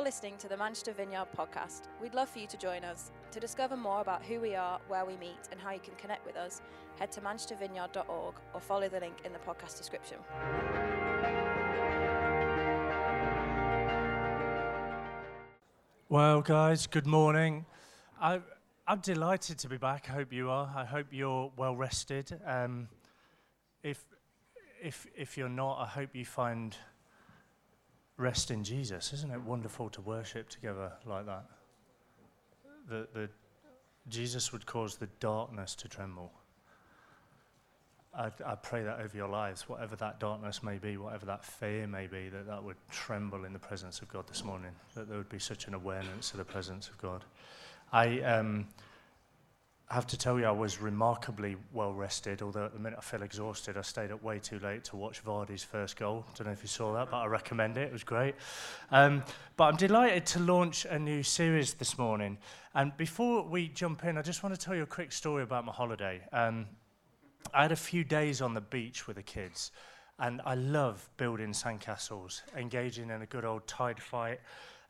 You're listening to the Manchester Vineyard podcast. We'd love for you to join us. To discover more about who we are, where we meet, and how you can connect with us, head to manchestervineyard.org or follow the link in the podcast description. Well, guys, good morning. I, I'm delighted to be back. I hope you are. I hope you're well rested. Um, if, if, if you're not, I hope you find rest in Jesus. Isn't it wonderful to worship together like that? The, the, Jesus would cause the darkness to tremble. I, I pray that over your lives, whatever that darkness may be, whatever that fear may be, that that would tremble in the presence of God this morning, that there would be such an awareness of the presence of God. I um, have to tell you, I was remarkably well rested, although at the minute I feel exhausted. I stayed up way too late to watch Vardy's first goal. I Don't know if you saw that, but I recommend it. It was great. Um, but I'm delighted to launch a new series this morning. And before we jump in, I just want to tell you a quick story about my holiday. Um, I had a few days on the beach with the kids, and I love building sandcastles, engaging in a good old tide fight.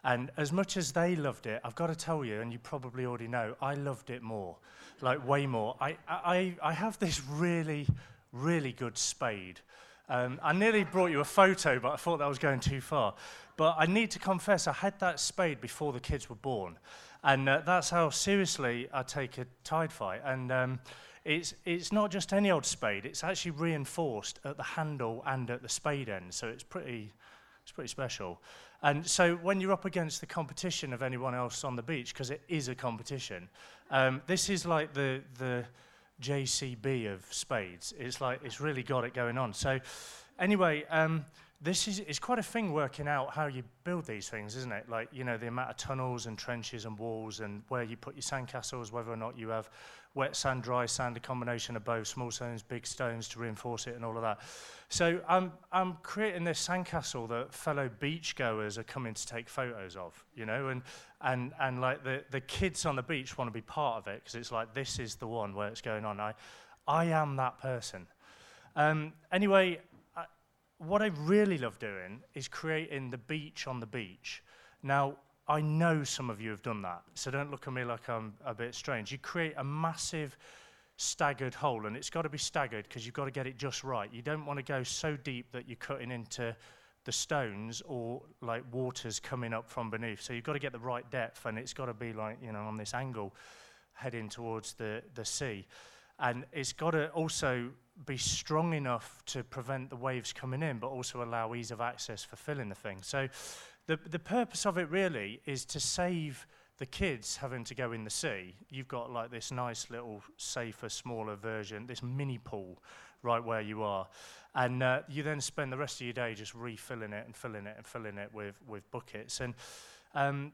And as much as they loved it, I've got to tell you, and you probably already know, I loved it more, like way more. I, I, I have this really, really good spade. Um, I nearly brought you a photo, but I thought that was going too far. But I need to confess, I had that spade before the kids were born. And uh, that's how seriously I take a tide fight. And um, it's, it's not just any old spade, it's actually reinforced at the handle and at the spade end, so it's pretty, it's pretty special. And so when you're up against the competition of anyone else on the beach, because it is a competition, um, this is like the, the JCB of spades. It's like, it's really got it going on. So anyway, um, this is it's quite a thing working out how you build these things, isn't it? Like, you know, the amount of tunnels and trenches and walls and where you put your sandcastles, whether or not you have wet sand, dry sand, a combination of both, small stones, big stones to reinforce it and all of that. So I'm, I'm creating this sandcastle that fellow beachgoers are coming to take photos of, you know, and, and, and like the, the kids on the beach want to be part of it because it's like, this is the one where it's going on. I, I am that person. Um, anyway, what I really love doing is creating the beach on the beach. Now, I know some of you have done that, so don't look at me like I'm a bit strange. You create a massive staggered hole, and it's got to be staggered because you've got to get it just right. You don't want to go so deep that you're cutting into the stones or like water's coming up from beneath. So you've got to get the right depth, and it's got to be like, you know, on this angle heading towards the, the sea. And it's got to also be strong enough to prevent the waves coming in, but also allow ease of access for filling the thing. So the, the purpose of it really is to save the kids having to go in the sea. You've got like this nice little safer, smaller version, this mini pool right where you are. And uh, you then spend the rest of your day just refilling it and filling it and filling it with, with buckets. And um,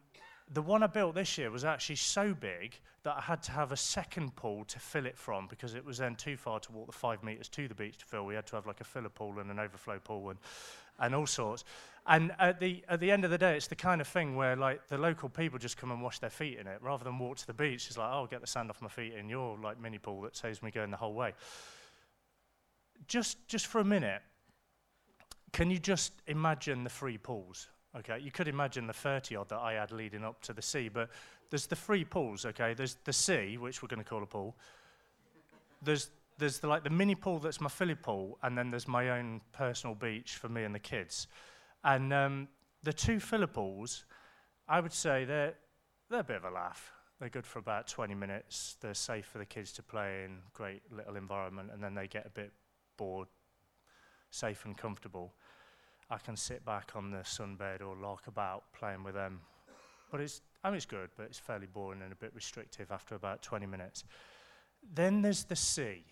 the one I built this year was actually so big that I had to have a second pool to fill it from because it was then too far to walk the five metres to the beach to fill. We had to have like a filler pool and an overflow pool and, and all sorts. And at the, at the end of the day, it's the kind of thing where like the local people just come and wash their feet in it rather than walk to the beach. It's like, oh, get the sand off my feet in your like mini pool that saves me going the whole way. Just, just for a minute, can you just imagine the three pools? Okay, you could imagine the 30 odd that I had leading up to the sea, but there's the three pools, okay? There's the sea, which we're going to call a pool. There's, there's the, like the mini pool that's my filler pool, and then there's my own personal beach for me and the kids. And um, the two filler pools, I would say they're, they're a bit of a laugh. They're good for about 20 minutes. They're safe for the kids to play in, great little environment, and then they get a bit bored, safe and comfortable. I can sit back on the sunbed or lark about playing with them. But it's, I mean, it's good, but it's fairly boring and a bit restrictive after about 20 minutes. Then there's the sea.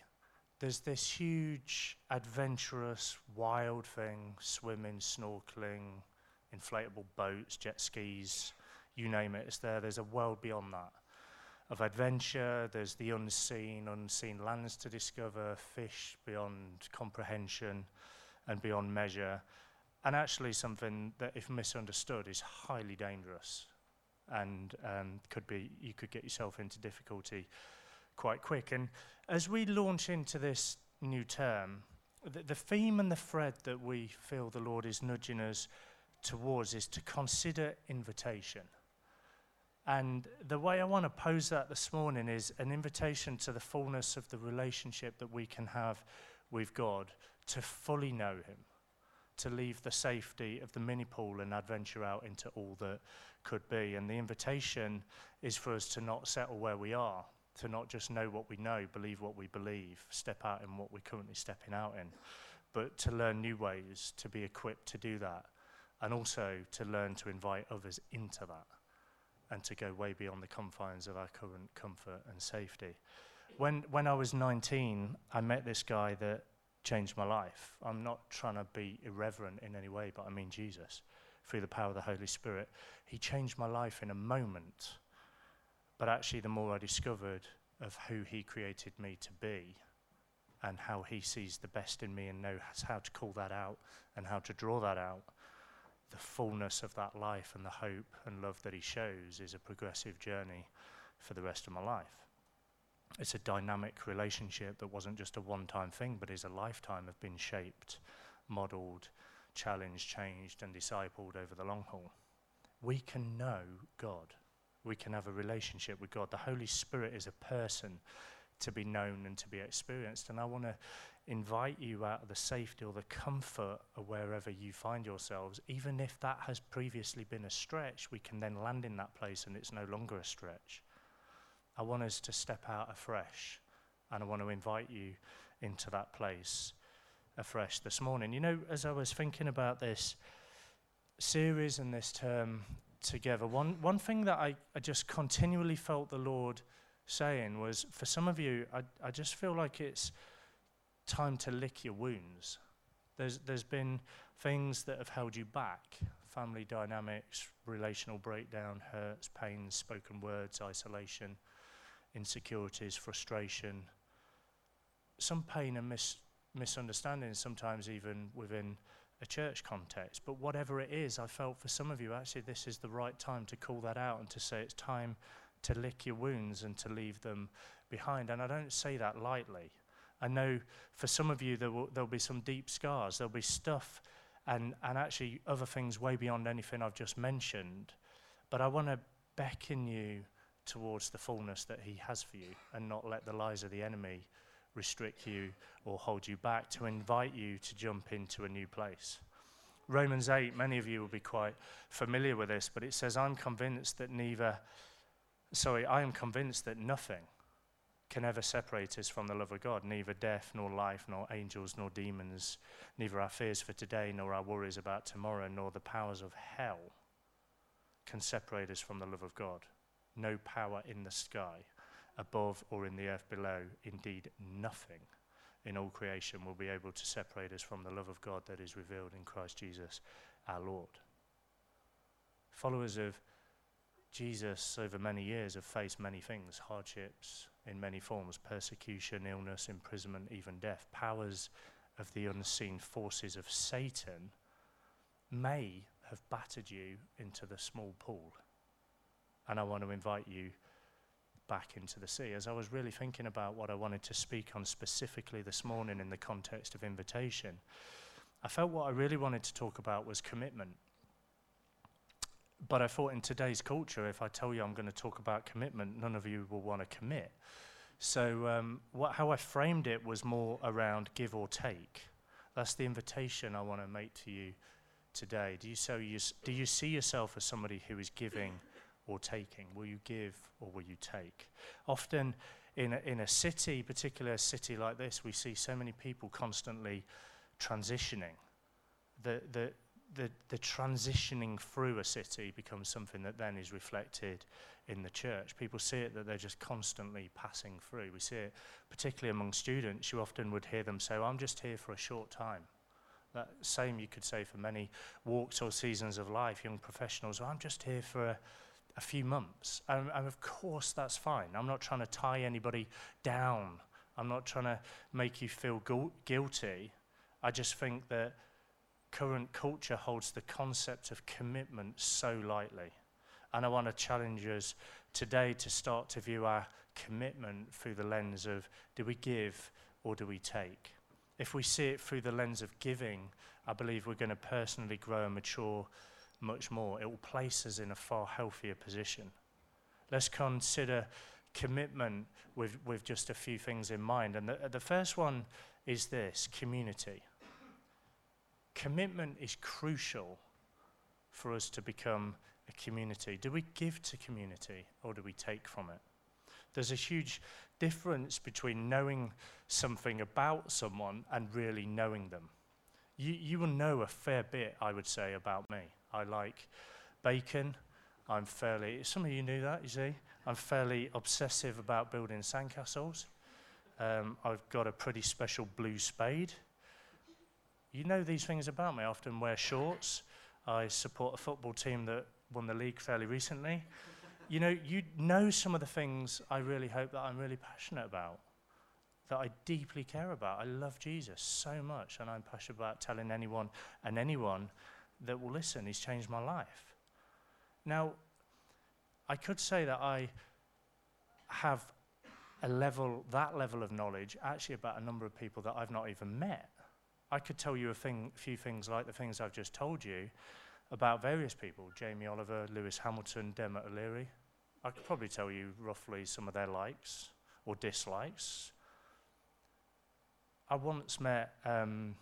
There's this huge, adventurous, wild thing swimming, snorkeling, inflatable boats, jet skis, you name it, it's there. There's a world beyond that of adventure. There's the unseen, unseen lands to discover, fish beyond comprehension and beyond measure and actually something that, if misunderstood, is highly dangerous and um, could be you could get yourself into difficulty quite quick. And as we launch into this new term, the, the theme and the thread that we feel the Lord is nudging us towards is to consider invitation. And the way I want to pose that this morning is an invitation to the fullness of the relationship that we can have with God, to fully know Him, to leave the safety of the mini pool and adventure out into all that could be. And the invitation is for us to not settle where we are, to not just know what we know, believe what we believe, step out in what we're currently stepping out in, but to learn new ways, to be equipped to do that, and also to learn to invite others into that and to go way beyond the confines of our current comfort and safety. When, when I was 19, I met this guy that changed my life. I'm not trying to be irreverent in any way, but I mean Jesus. Through the power of the Holy Spirit, He changed my life in a moment. But actually, the more I discovered of who He created me to be and how He sees the best in me and knows how to call that out and how to draw that out, the fullness of that life and the hope and love that he shows is a progressive journey for the rest of my life. It's a dynamic relationship that wasn't just a one time thing, but is a lifetime of being shaped, modeled, challenged, changed, and discipled over the long haul. We can know God. We can have a relationship with God. The Holy Spirit is a person to be known and to be experienced. And I want to invite you out of the safety or the comfort of wherever you find yourselves, even if that has previously been a stretch, we can then land in that place and it's no longer a stretch. I want us to step out afresh, and I want to invite you into that place afresh this morning. You know, as I was thinking about this series and this term together, one, one thing that I, I just continually felt the Lord saying was for some of you, I, I just feel like it's time to lick your wounds. There's, there's been things that have held you back. Family dynamics, relational breakdown, hurts, pains, spoken words, isolation, insecurities, frustration, some pain and mis- misunderstanding, sometimes even within a church context. But whatever it is, I felt for some of you, actually, this is the right time to call that out and to say it's time to lick your wounds and to leave them behind. And I don't say that lightly. I know for some of you there will there'll be some deep scars. There'll be stuff and, and actually other things way beyond anything I've just mentioned. But I want to beckon you towards the fullness that He has for you and not let the lies of the enemy restrict you or hold you back, to invite you to jump into a new place. Romans 8, many of you will be quite familiar with this, but it says, I'm convinced that neither, sorry, I am convinced that nothing can ever separate us from the love of God. Neither death, nor life, nor angels, nor demons, neither our fears for today, nor our worries about tomorrow, nor the powers of hell can separate us from the love of God. No power in the sky, above, or in the earth below, indeed nothing in all creation will be able to separate us from the love of God that is revealed in Christ Jesus our Lord. Followers of Jesus over many years have faced many things hardships, in many forms persecution, illness, imprisonment, even death. Powers of the unseen forces of Satan may have battered you into the small pool. And I want to invite you back into the sea. As I was really thinking about what I wanted to speak on specifically this morning in the context of invitation, I felt what I really wanted to talk about was commitment. But I thought in today's culture, if I tell you I'm going to talk about commitment, none of you will want to commit. So, um, what, how I framed it was more around give or take. That's the invitation I want to make to you today. Do you, so you, do you see yourself as somebody who is giving or taking? Will you give or will you take? Often in a, in a city, particularly a city like this, we see so many people constantly transitioning. The, the, the, the transitioning through a city becomes something that then is reflected in the church. People see it that they're just constantly passing through. We see it particularly among students. You often would hear them say, oh, I'm just here for a short time. That same you could say for many walks or seasons of life, young professionals, oh, I'm just here for a, a few months. And, and of course, that's fine. I'm not trying to tie anybody down. I'm not trying to make you feel gu- guilty. I just think that current culture holds the concept of commitment so lightly. And I want to challenge us today to start to view our commitment through the lens of do we give or do we take? If we see it through the lens of giving, I believe we're going to personally grow and mature much more. It will place us in a far healthier position. Let's consider commitment with, with just a few things in mind. And the, the first one is this community. Commitment is crucial for us to become a community. Do we give to community or do we take from it? There's a huge difference between knowing something about someone and really knowing them. You, you will know a fair bit, I would say, about me. I like bacon. I'm fairly, some of you knew that, you see. I'm fairly obsessive about building sandcastles. Um, I've got a pretty special blue spade. You know these things about me. I often wear shorts. I support a football team that won the league fairly recently. you know, you know some of the things I really hope that I'm really passionate about, that I deeply care about. I love Jesus so much, and I'm passionate about telling anyone and anyone that will listen. He's changed my life. Now, I could say that I have a level, that level of knowledge actually about a number of people that I've not even met. I could tell you a thing, few things like the things I've just told you about various people Jamie Oliver, Lewis Hamilton, Dermot O'Leary. I could probably tell you roughly some of their likes or dislikes. I once met um,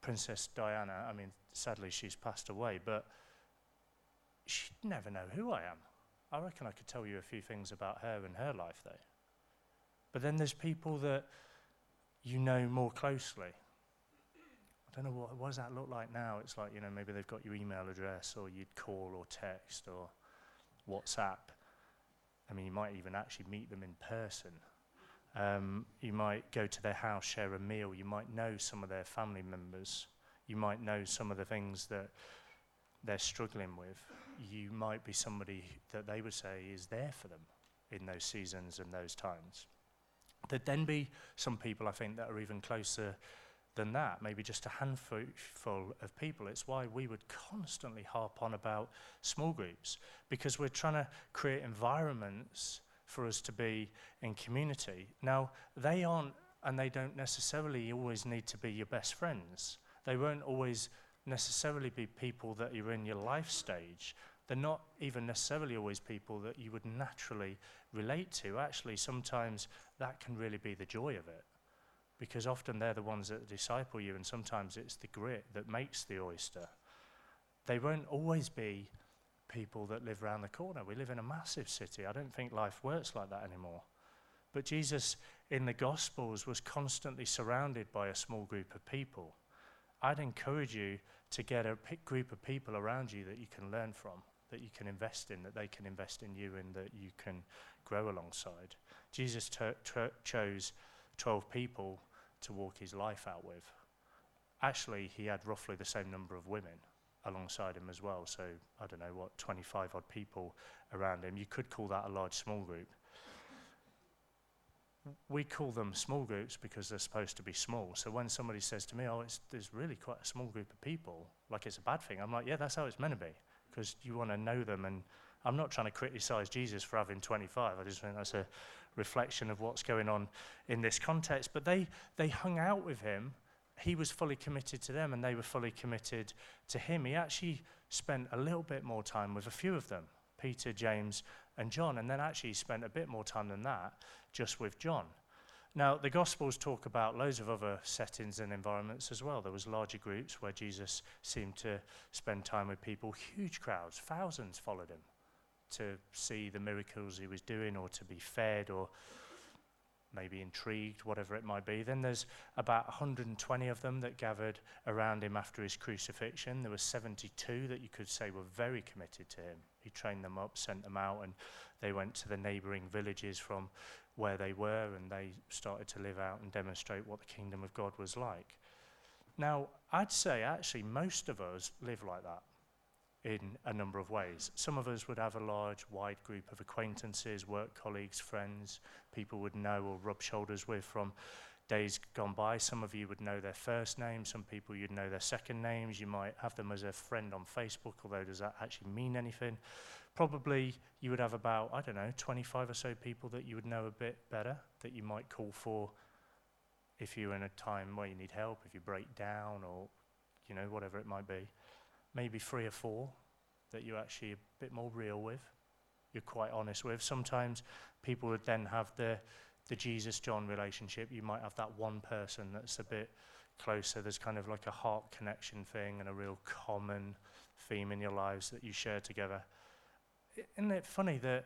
Princess Diana. I mean, sadly, she's passed away, but she'd never know who I am. I reckon I could tell you a few things about her and her life, though. But then there's people that you know more closely. I don't know what, what does that look like now. It's like you know maybe they've got your email address, or you'd call or text or WhatsApp. I mean, you might even actually meet them in person. Um, you might go to their house, share a meal. You might know some of their family members. You might know some of the things that they're struggling with you might be somebody that they would say is there for them in those seasons and those times. There'd then be some people, I think, that are even closer than that, maybe just a handful of people. It's why we would constantly harp on about small groups, because we're trying to create environments for us to be in community. Now, they aren't, and they don't necessarily always need to be your best friends. They won't always necessarily be people that are in your life stage. They're not even necessarily always people that you would naturally relate to. Actually, sometimes that can really be the joy of it. Because often they're the ones that disciple you, and sometimes it's the grit that makes the oyster. They won't always be people that live around the corner. We live in a massive city. I don't think life works like that anymore. But Jesus in the Gospels was constantly surrounded by a small group of people. I'd encourage you to get a group of people around you that you can learn from, that you can invest in, that they can invest in you, and that you can grow alongside. Jesus chose 12 people to walk his life out with. Actually, he had roughly the same number of women alongside him as well. So, I don't know what, 25 odd people around him. You could call that a large small group we call them small groups because they're supposed to be small. So when somebody says to me, oh, it's, there's really quite a small group of people, like it's a bad thing, I'm like, yeah, that's how it's meant to be, because you want to know them. And I'm not trying to criticize Jesus for having 25. I just think that's a reflection of what's going on in this context. But they, they hung out with him. He was fully committed to them, and they were fully committed to him. He actually spent a little bit more time with a few of them Peter, James, and John, and then actually spent a bit more time than that just with John. Now, the Gospels talk about loads of other settings and environments as well. There was larger groups where Jesus seemed to spend time with people, huge crowds, thousands followed him to see the miracles he was doing or to be fed or maybe intrigued, whatever it might be. Then there's about 120 of them that gathered around him after his crucifixion. There were 72 that you could say were very committed to him. He trained them up, sent them out, and they went to the neighboring villages from where they were and they started to live out and demonstrate what the kingdom of God was like. Now, I'd say actually most of us live like that in a number of ways. Some of us would have a large, wide group of acquaintances, work colleagues, friends, people would know or rub shoulders with from days gone by. Some of you would know their first name, some people you'd know their second names. You might have them as a friend on Facebook, although does that actually mean anything? probably you would have about, I don't know, 25 or so people that you would know a bit better that you might call for if you're in a time where you need help, if you break down or, you know, whatever it might be. Maybe three or four that you're actually a bit more real with, you're quite honest with. Sometimes people would then have the, the Jesus John relationship. You might have that one person that's a bit closer. There's kind of like a heart connection thing and a real common theme in your lives that you share together. Isn't it funny that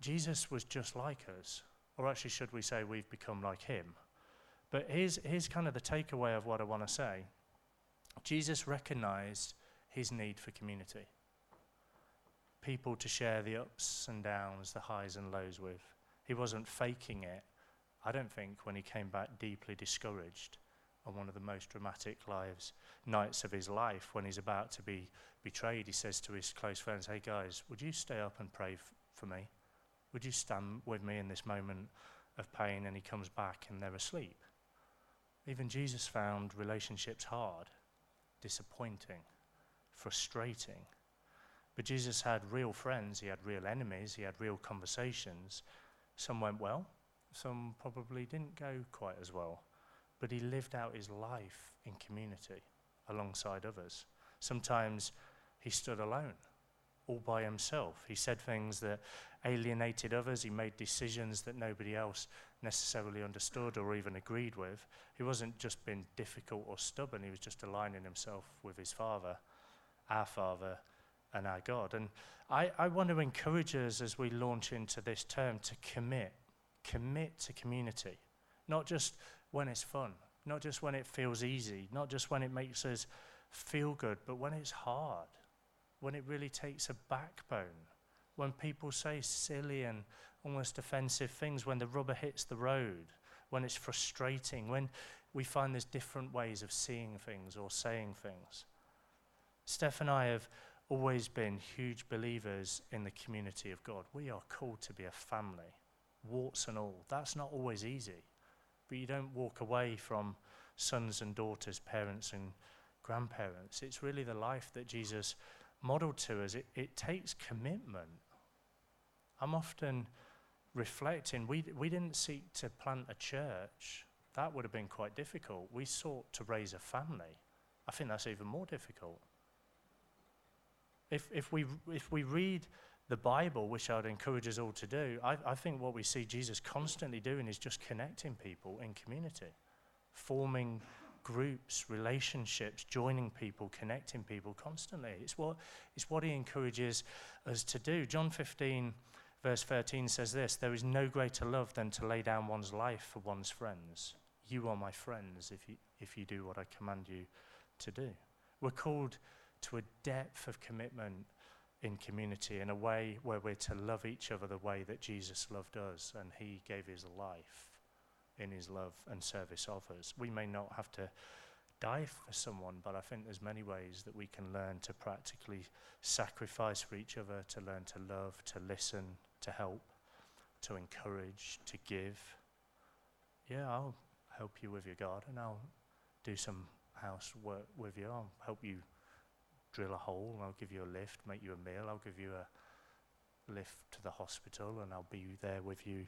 Jesus was just like us? Or actually, should we say we've become like him? But here's, here's kind of the takeaway of what I want to say Jesus recognized his need for community, people to share the ups and downs, the highs and lows with. He wasn't faking it, I don't think, when he came back deeply discouraged on one of the most dramatic lives, nights of his life when he's about to be betrayed. He says to his close friends, Hey guys, would you stay up and pray f- for me? Would you stand with me in this moment of pain? And he comes back and they're asleep. Even Jesus found relationships hard, disappointing, frustrating. But Jesus had real friends, he had real enemies, he had real conversations. Some went well, some probably didn't go quite as well but he lived out his life in community alongside others. Sometimes he stood alone, all by himself. He said things that alienated others. He made decisions that nobody else necessarily understood or even agreed with. He wasn't just being difficult or stubborn, he was just aligning himself with his Father, our Father, and our God. And I, I want to encourage us as we launch into this term to commit, commit to community. Not just when it's fun, not just when it feels easy, not just when it makes us feel good, but when it's hard, when it really takes a backbone, when people say silly and almost offensive things, when the rubber hits the road, when it's frustrating, when we find there's different ways of seeing things or saying things. Steph and I have always been huge believers in the community of God. We are called to be a family, warts and all. That's not always easy. But you don't walk away from sons and daughters, parents and grandparents. It's really the life that Jesus modeled to us. It, it takes commitment. I'm often reflecting, we, we didn't seek to plant a church. That would have been quite difficult. We sought to raise a family. I think that's even more difficult. If, if, we, if we read the Bible, which I'd encourage us all to do, I, I think what we see Jesus constantly doing is just connecting people in community, forming groups, relationships, joining people, connecting people constantly. It's what, it's what he encourages us to do. John 15, verse 13 says this There is no greater love than to lay down one's life for one's friends. You are my friends if you, if you do what I command you to do. We're called to a depth of commitment in community in a way where we're to love each other the way that Jesus loved us and he gave his life in his love and service of us. We may not have to die for someone, but I think there's many ways that we can learn to practically sacrifice for each other, to learn to love, to listen, to help, to encourage, to give. Yeah, I'll help you with your garden. I'll do some housework with you. I'll help you drill a hole, and I'll give you a lift, make you a meal, I'll give you a lift to the hospital, and I'll be there with you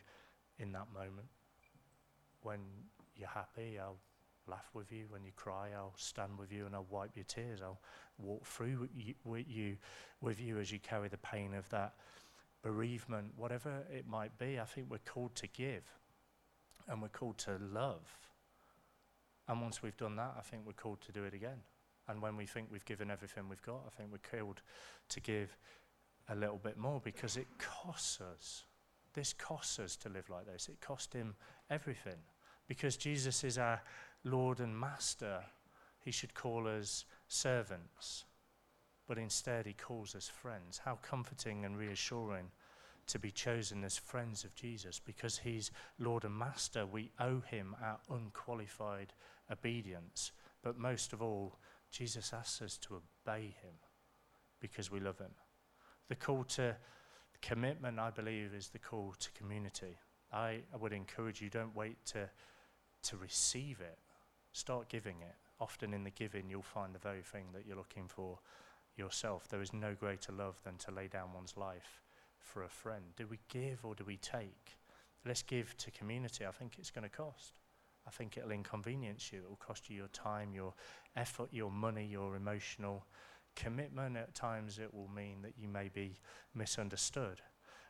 in that moment. When you're happy, I'll laugh with you. When you cry, I'll stand with you and I'll wipe your tears. I'll walk through with you, with you as you carry the pain of that bereavement, whatever it might be. I think we're called to give and we're called to love. And once we've done that, I think we're called to do it again. And when we think we've given everything we've got, I think we're killed to give a little bit more because it costs us. This costs us to live like this. It cost him everything. Because Jesus is our Lord and Master, he should call us servants. But instead, he calls us friends. How comforting and reassuring to be chosen as friends of Jesus. Because he's Lord and Master, we owe him our unqualified obedience. But most of all, Jesus asks us to obey him because we love him. The call to commitment, I believe, is the call to community. I, I would encourage you don't wait to, to receive it, start giving it. Often in the giving, you'll find the very thing that you're looking for yourself. There is no greater love than to lay down one's life for a friend. Do we give or do we take? Let's give to community. I think it's going to cost. I think it'll inconvenience you. It'll cost you your time, your effort, your money, your emotional commitment, at times it will mean that you may be misunderstood.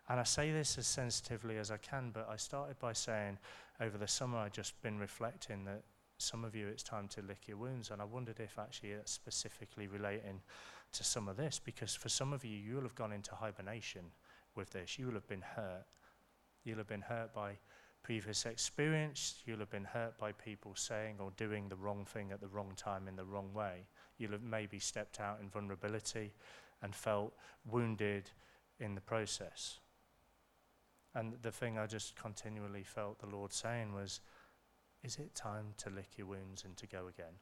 And I say this as sensitively as I can, but I started by saying over the summer I've just been reflecting that some of you it's time to lick your wounds. And I wondered if actually it's specifically relating to some of this, because for some of you, you'll have gone into hibernation with this. You will have been hurt. You'll have been hurt by previous experience. You'll have been hurt by people saying or doing the wrong thing at the wrong time in the wrong way. You'll have maybe stepped out in vulnerability and felt wounded in the process. And the thing I just continually felt the Lord saying was, Is it time to lick your wounds and to go again?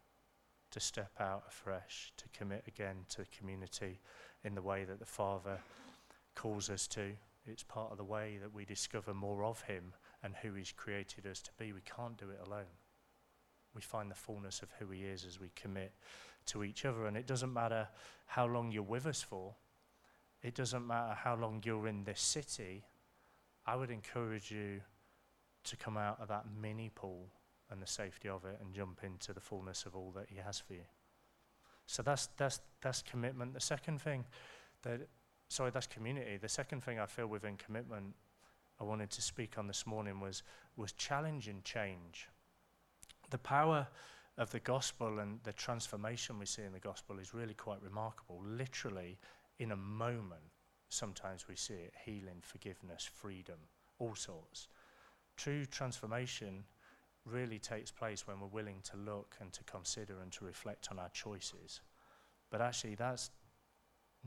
To step out afresh, to commit again to the community in the way that the Father calls us to. It's part of the way that we discover more of Him and who He's created us to be. We can't do it alone. We find the fullness of who He is as we commit to each other. And it doesn't matter how long you're with us for, it doesn't matter how long you're in this city. I would encourage you to come out of that mini pool and the safety of it and jump into the fullness of all that He has for you. So that's, that's, that's commitment. The second thing that sorry, that's community. The second thing I feel within commitment I wanted to speak on this morning was, was challenge and change. The power of the gospel and the transformation we see in the gospel is really quite remarkable. Literally, in a moment, sometimes we see it healing, forgiveness, freedom, all sorts. True transformation really takes place when we're willing to look and to consider and to reflect on our choices. But actually, that's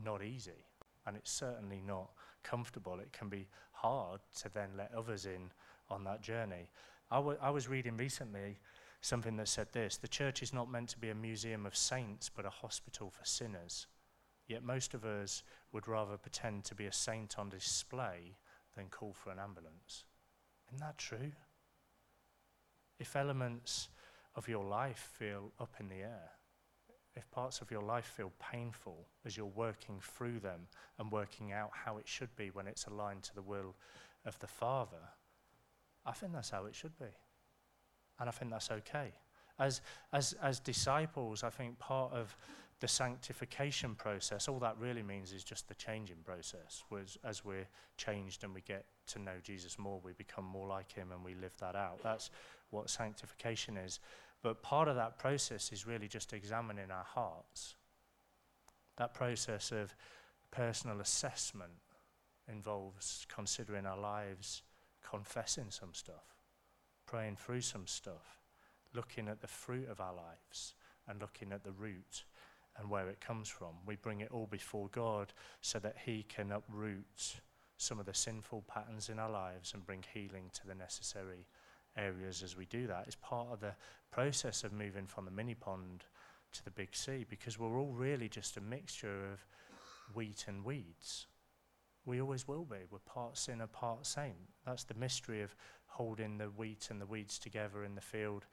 not easy and it's certainly not comfortable. It can be hard to then let others in on that journey. I, w- I was reading recently something that said this The church is not meant to be a museum of saints, but a hospital for sinners. Yet most of us would rather pretend to be a saint on display than call for an ambulance. Isn't that true? If elements of your life feel up in the air, if parts of your life feel painful as you're working through them and working out how it should be when it's aligned to the will of the Father, I think that's how it should be. And I think that's okay. As, as, as disciples, I think part of the sanctification process, all that really means is just the changing process. Was as we're changed and we get to know Jesus more, we become more like him and we live that out. That's what sanctification is. But part of that process is really just examining our hearts. That process of personal assessment involves considering our lives, confessing some stuff, praying through some stuff, looking at the fruit of our lives, and looking at the root and where it comes from. We bring it all before God so that He can uproot some of the sinful patterns in our lives and bring healing to the necessary areas as we do that. It's part of the process of moving from the mini pond to the big sea because we're all really just a mixture of wheat and weeds. We always will be. We're part sinner, part saint. That's the mystery of holding the wheat and the weeds together in the field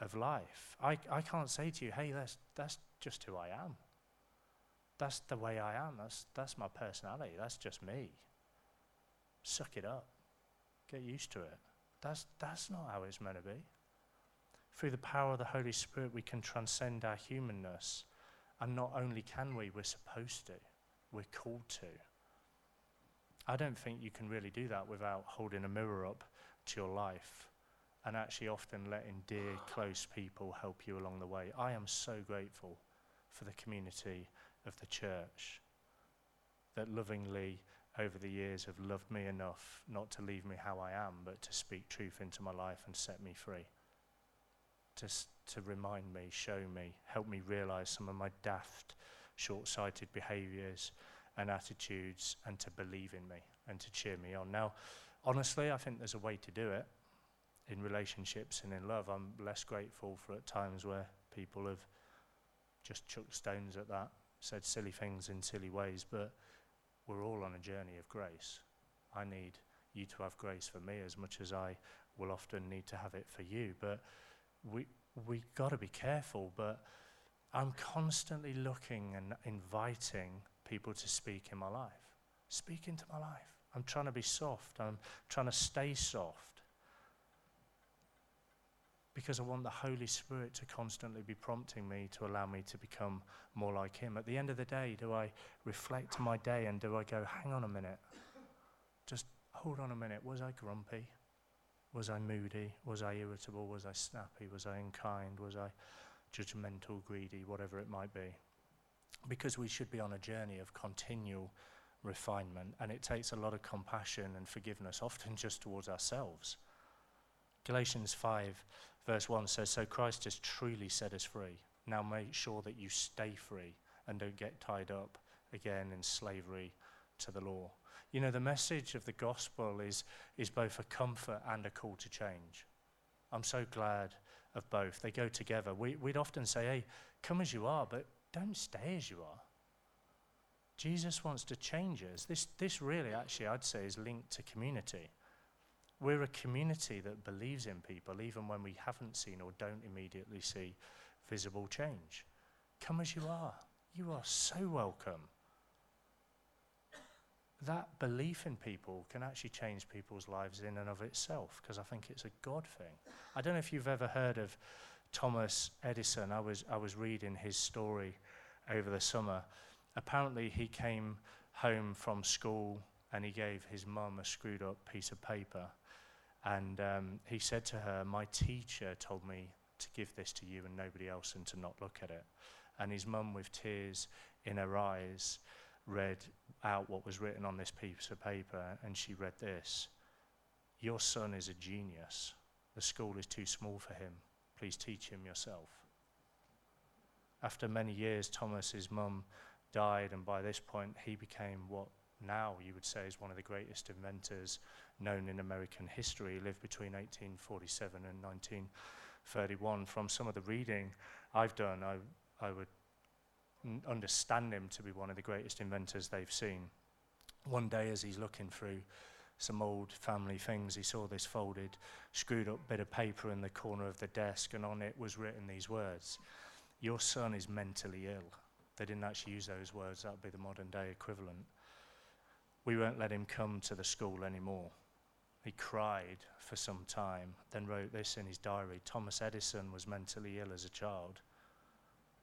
of life. I, I can't say to you, hey, that's, that's just who I am. That's the way I am. That's, that's my personality. That's just me. Suck it up. Get used to it. That's, that's not how it's meant to be. Through the power of the Holy Spirit, we can transcend our humanness. And not only can we, we're supposed to. We're called to. I don't think you can really do that without holding a mirror up to your life and actually often letting dear, close people help you along the way. I am so grateful for the community of the church that lovingly over the years have loved me enough not to leave me how I am, but to speak truth into my life and set me free. To, to remind me, show me, help me realize some of my daft, short sighted behaviors and attitudes, and to believe in me and to cheer me on. Now, honestly, I think there's a way to do it in relationships and in love. I'm less grateful for at times where people have just chucked stones at that, said silly things in silly ways, but we're all on a journey of grace. I need you to have grace for me as much as I will often need to have it for you. But we we got to be careful. But I'm constantly looking and inviting people to speak in my life. Speak into my life. I'm trying to be soft. I'm trying to stay soft. Because I want the Holy Spirit to constantly be prompting me to allow me to become more like Him. At the end of the day, do I reflect my day and do I go, hang on a minute, just hold on a minute, was I grumpy? Was I moody? Was I irritable? Was I snappy? Was I unkind? Was I judgmental, greedy, whatever it might be? Because we should be on a journey of continual refinement, and it takes a lot of compassion and forgiveness, often just towards ourselves. Galatians 5 Verse 1 says, So Christ has truly set us free. Now make sure that you stay free and don't get tied up again in slavery to the law. You know, the message of the gospel is, is both a comfort and a call to change. I'm so glad of both. They go together. We, we'd often say, hey, come as you are, but don't stay as you are. Jesus wants to change us. This, this really, actually, I'd say, is linked to community. We're a community that believes in people even when we haven't seen or don't immediately see visible change. Come as you are. You are so welcome. That belief in people can actually change people's lives in and of itself because I think it's a God thing. I don't know if you've ever heard of Thomas Edison. I was, I was reading his story over the summer. Apparently, he came home from school and he gave his mum a screwed up piece of paper and um, he said to her, My teacher told me to give this to you and nobody else and to not look at it. And his mum, with tears in her eyes, read out what was written on this piece of paper, and she read this Your son is a genius. The school is too small for him. Please teach him yourself. After many years, Thomas's mum died, and by this point, he became what now you would say is one of the greatest inventors known in American history. Lived between 1847 and 1931. From some of the reading I've done, I, I would n- understand him to be one of the greatest inventors they've seen. One day, as he's looking through some old family things, he saw this folded, screwed up bit of paper in the corner of the desk, and on it was written these words Your son is mentally ill. They didn't actually use those words, that would be the modern day equivalent. We won't let him come to the school anymore. He cried for some time, then wrote this in his diary Thomas Edison was mentally ill as a child,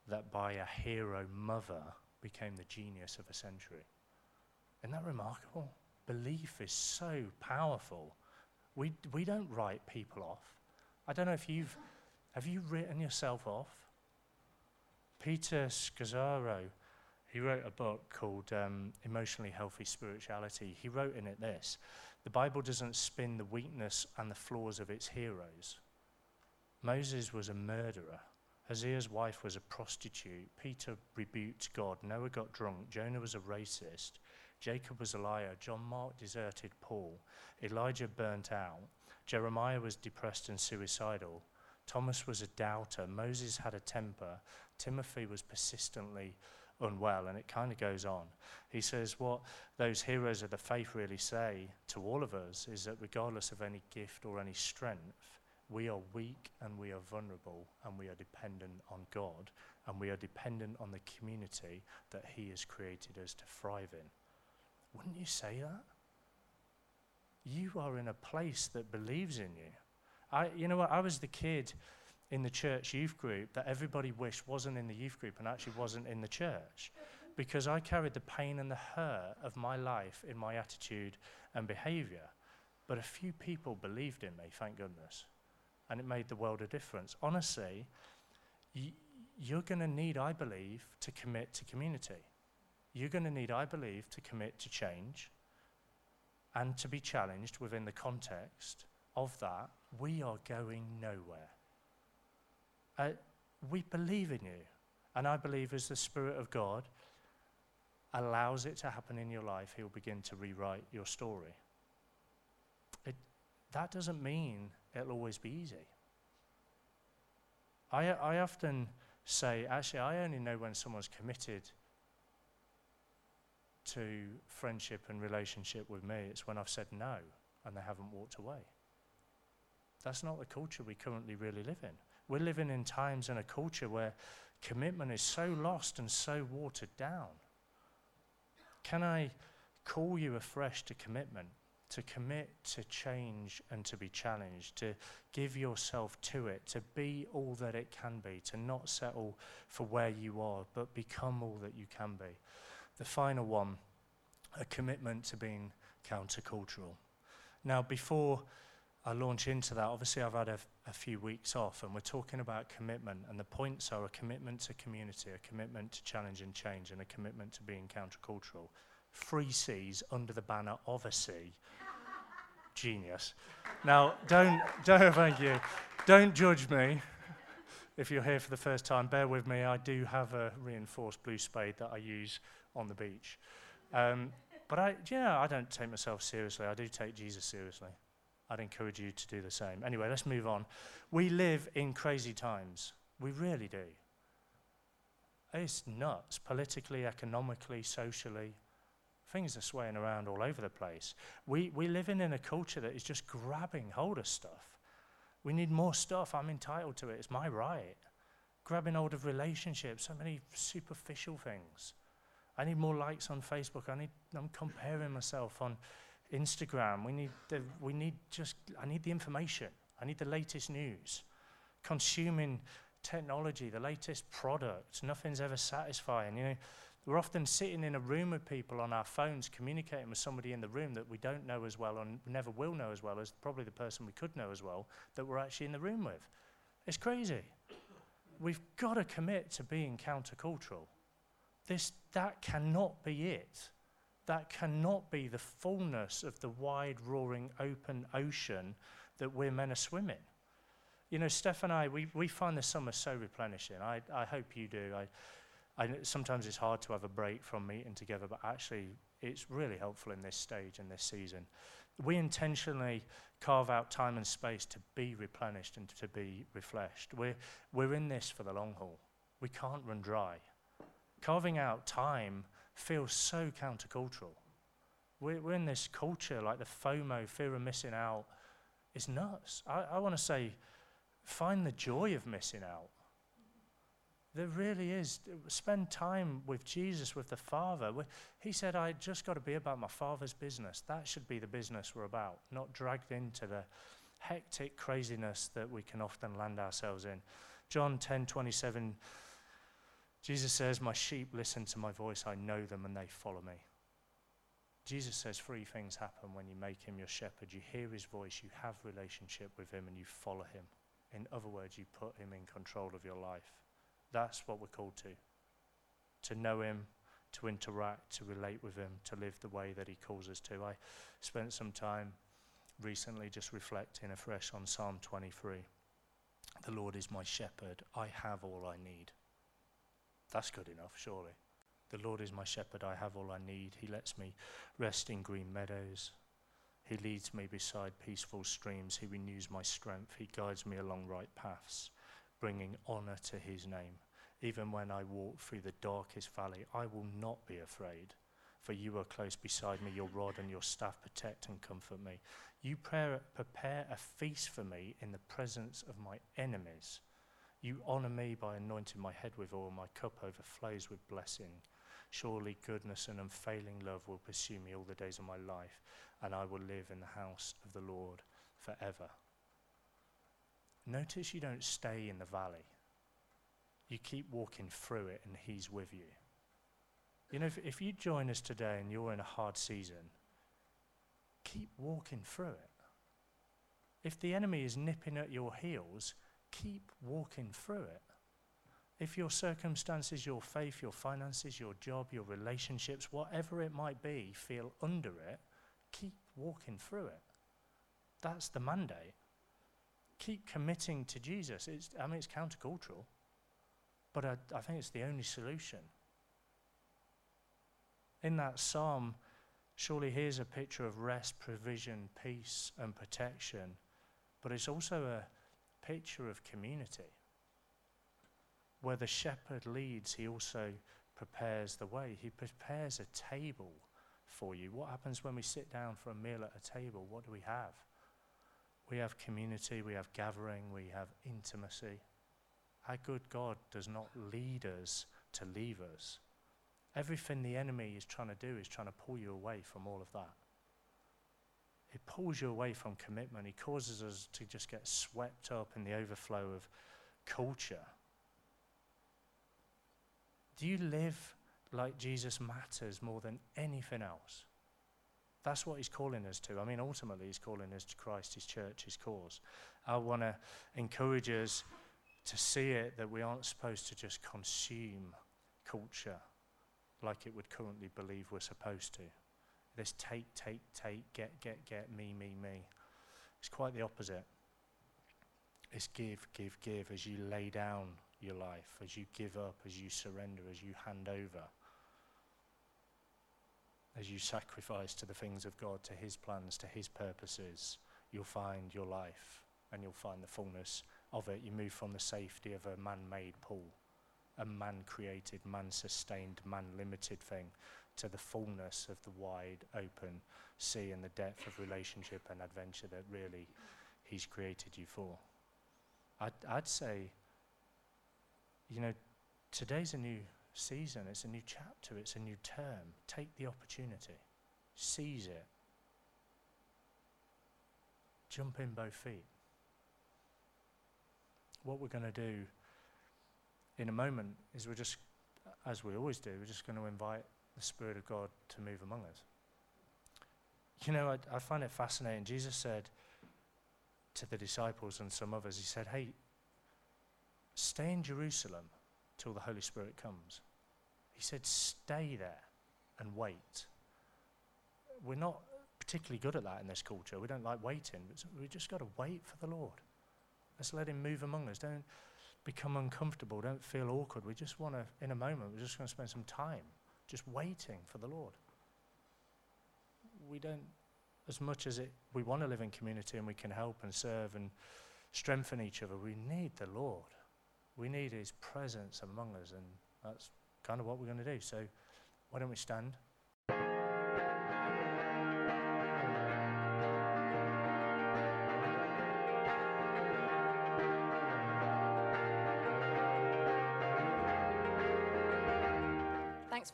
that by a hero mother became the genius of a century. Isn't that remarkable? Belief is so powerful. We, we don't write people off. I don't know if you've, have you written yourself off? Peter Scazzero, he wrote a book called um, Emotionally Healthy Spirituality. He wrote in it this the Bible doesn't spin the weakness and the flaws of its heroes. Moses was a murderer. Hosea's wife was a prostitute. Peter rebuked God. Noah got drunk. Jonah was a racist. Jacob was a liar. John Mark deserted Paul. Elijah burnt out. Jeremiah was depressed and suicidal. Thomas was a doubter. Moses had a temper. Timothy was persistently unwell, and it kind of goes on. He says, What those heroes of the faith really say to all of us is that regardless of any gift or any strength, we are weak and we are vulnerable and we are dependent on God and we are dependent on the community that He has created us to thrive in. Wouldn't you say that? You are in a place that believes in you. I, you know what? I was the kid in the church youth group that everybody wished wasn't in the youth group and actually wasn't in the church because I carried the pain and the hurt of my life in my attitude and behavior. But a few people believed in me, thank goodness. And it made the world a difference. Honestly, y- you're going to need, I believe, to commit to community. You're going to need, I believe, to commit to change and to be challenged within the context of that. We are going nowhere. Uh, we believe in you. And I believe as the Spirit of God allows it to happen in your life, He'll begin to rewrite your story. It, that doesn't mean it'll always be easy. I, I often say, actually, I only know when someone's committed to friendship and relationship with me. It's when I've said no and they haven't walked away. That's not the culture we currently really live in. We're living in times and a culture where commitment is so lost and so watered down. Can I call you afresh to commitment? to commit to change and to be challenged, to give yourself to it, to be all that it can be, to not settle for where you are, but become all that you can be. The final one, a commitment to being countercultural. Now, before I launch into that, obviously I've had a, a few weeks off and we're talking about commitment, and the points are a commitment to community, a commitment to challenge and change, and a commitment to being countercultural. Three C's under the banner of a C genius. Now, don't, don't, thank you. Don't judge me if you're here for the first time. Bear with me. I do have a reinforced blue spade that I use on the beach. Um, but I, know, I don't take myself seriously. I do take Jesus seriously. I'd encourage you to do the same. Anyway, let's move on. We live in crazy times. We really do. It's nuts, politically, economically, socially. Things are swaying around all over the place. We, we live in, in a culture that is just grabbing hold of stuff. We need more stuff. I'm entitled to it. It's my right. Grabbing hold of relationships, so many superficial things. I need more likes on Facebook. I need, I'm comparing myself on Instagram. We need, the, we need just, I need the information. I need the latest news. Consuming technology, the latest products. Nothing's ever satisfying. You know, we're often sitting in a room with people on our phones, communicating with somebody in the room that we don't know as well and never will know as well as probably the person we could know as well that we're actually in the room with. It's crazy. We've got to commit to being countercultural. This, that cannot be it. That cannot be the fullness of the wide, roaring, open ocean that we're meant to swim in. You know, Steph and I, we, we find the summer so replenishing. I, I hope you do. I, I, sometimes it's hard to have a break from meeting together, but actually, it's really helpful in this stage and this season. We intentionally carve out time and space to be replenished and to be refreshed. We're, we're in this for the long haul. We can't run dry. Carving out time feels so countercultural. We're, we're in this culture, like the FOMO, fear of missing out, is nuts. I, I want to say, find the joy of missing out. There really is. Spend time with Jesus, with the Father. He said, I just got to be about my Father's business. That should be the business we're about, not dragged into the hectic craziness that we can often land ourselves in. John 10 27, Jesus says, My sheep listen to my voice. I know them and they follow me. Jesus says three things happen when you make him your shepherd. You hear his voice, you have relationship with him, and you follow him. In other words, you put him in control of your life. That's what we're called to. To know Him, to interact, to relate with Him, to live the way that He calls us to. I spent some time recently just reflecting afresh on Psalm 23. The Lord is my shepherd. I have all I need. That's good enough, surely. The Lord is my shepherd. I have all I need. He lets me rest in green meadows. He leads me beside peaceful streams. He renews my strength. He guides me along right paths bringing honor to his name. Even when I walk through the darkest valley, I will not be afraid, for you are close beside me, your rod and your staff protect and comfort me. You prepare a feast for me in the presence of my enemies. You honor me by anointing my head with oil, my cup overflows with blessing. Surely goodness and unfailing love will pursue me all the days of my life, and I will live in the house of the Lord forever. Notice you don't stay in the valley. You keep walking through it, and He's with you. You know, if, if you join us today and you're in a hard season, keep walking through it. If the enemy is nipping at your heels, keep walking through it. If your circumstances, your faith, your finances, your job, your relationships, whatever it might be, feel under it, keep walking through it. That's the mandate keep committing to Jesus. It's, I mean, it's countercultural, but I, I think it's the only solution. In that psalm, surely here's a picture of rest, provision, peace, and protection, but it's also a picture of community. Where the shepherd leads, he also prepares the way. He prepares a table for you. What happens when we sit down for a meal at a table? What do we have? We have community, we have gathering, we have intimacy. Our good God does not lead us to leave us. Everything the enemy is trying to do is trying to pull you away from all of that. It pulls you away from commitment. It causes us to just get swept up in the overflow of culture. Do you live like Jesus matters more than anything else? That's what he's calling us to. I mean, ultimately, he's calling us to Christ, his church, his cause. I want to encourage us to see it that we aren't supposed to just consume culture like it would currently believe we're supposed to. This take, take, take, get, get, get, me, me, me. It's quite the opposite. It's give, give, give as you lay down your life, as you give up, as you surrender, as you hand over as you sacrifice to the things of God, to His plans, to His purposes, you'll find your life and you'll find the fullness of it. You move from the safety of a man made pool, a man created, man sustained, man limited thing, to the fullness of the wide open sea and the depth of relationship and adventure that really He's created you for. I'd, I'd say, you know, today's a new season, it's a new chapter, it's a new term. Take the opportunity, seize it, jump in both feet. What we're going to do in a moment is we're just, as we always do, we're just going to invite the Spirit of God to move among us. You know, I, I find it fascinating. Jesus said to the disciples and some others, He said, Hey, stay in Jerusalem till the Holy Spirit comes. He said, stay there and wait. We're not particularly good at that in this culture. We don't like waiting. We just got to wait for the Lord. Let's let Him move among us. Don't become uncomfortable. Don't feel awkward. We just want to, in a moment, we're just going to spend some time just waiting for the Lord. We don't, as much as it, we want to live in community and we can help and serve and strengthen each other, we need the Lord. We need His presence among us, and that's kind of what we're going to do. So why don't we stand?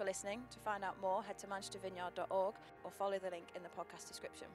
listening. To find out more, head to manchestervineyard.org or follow the link in the podcast description.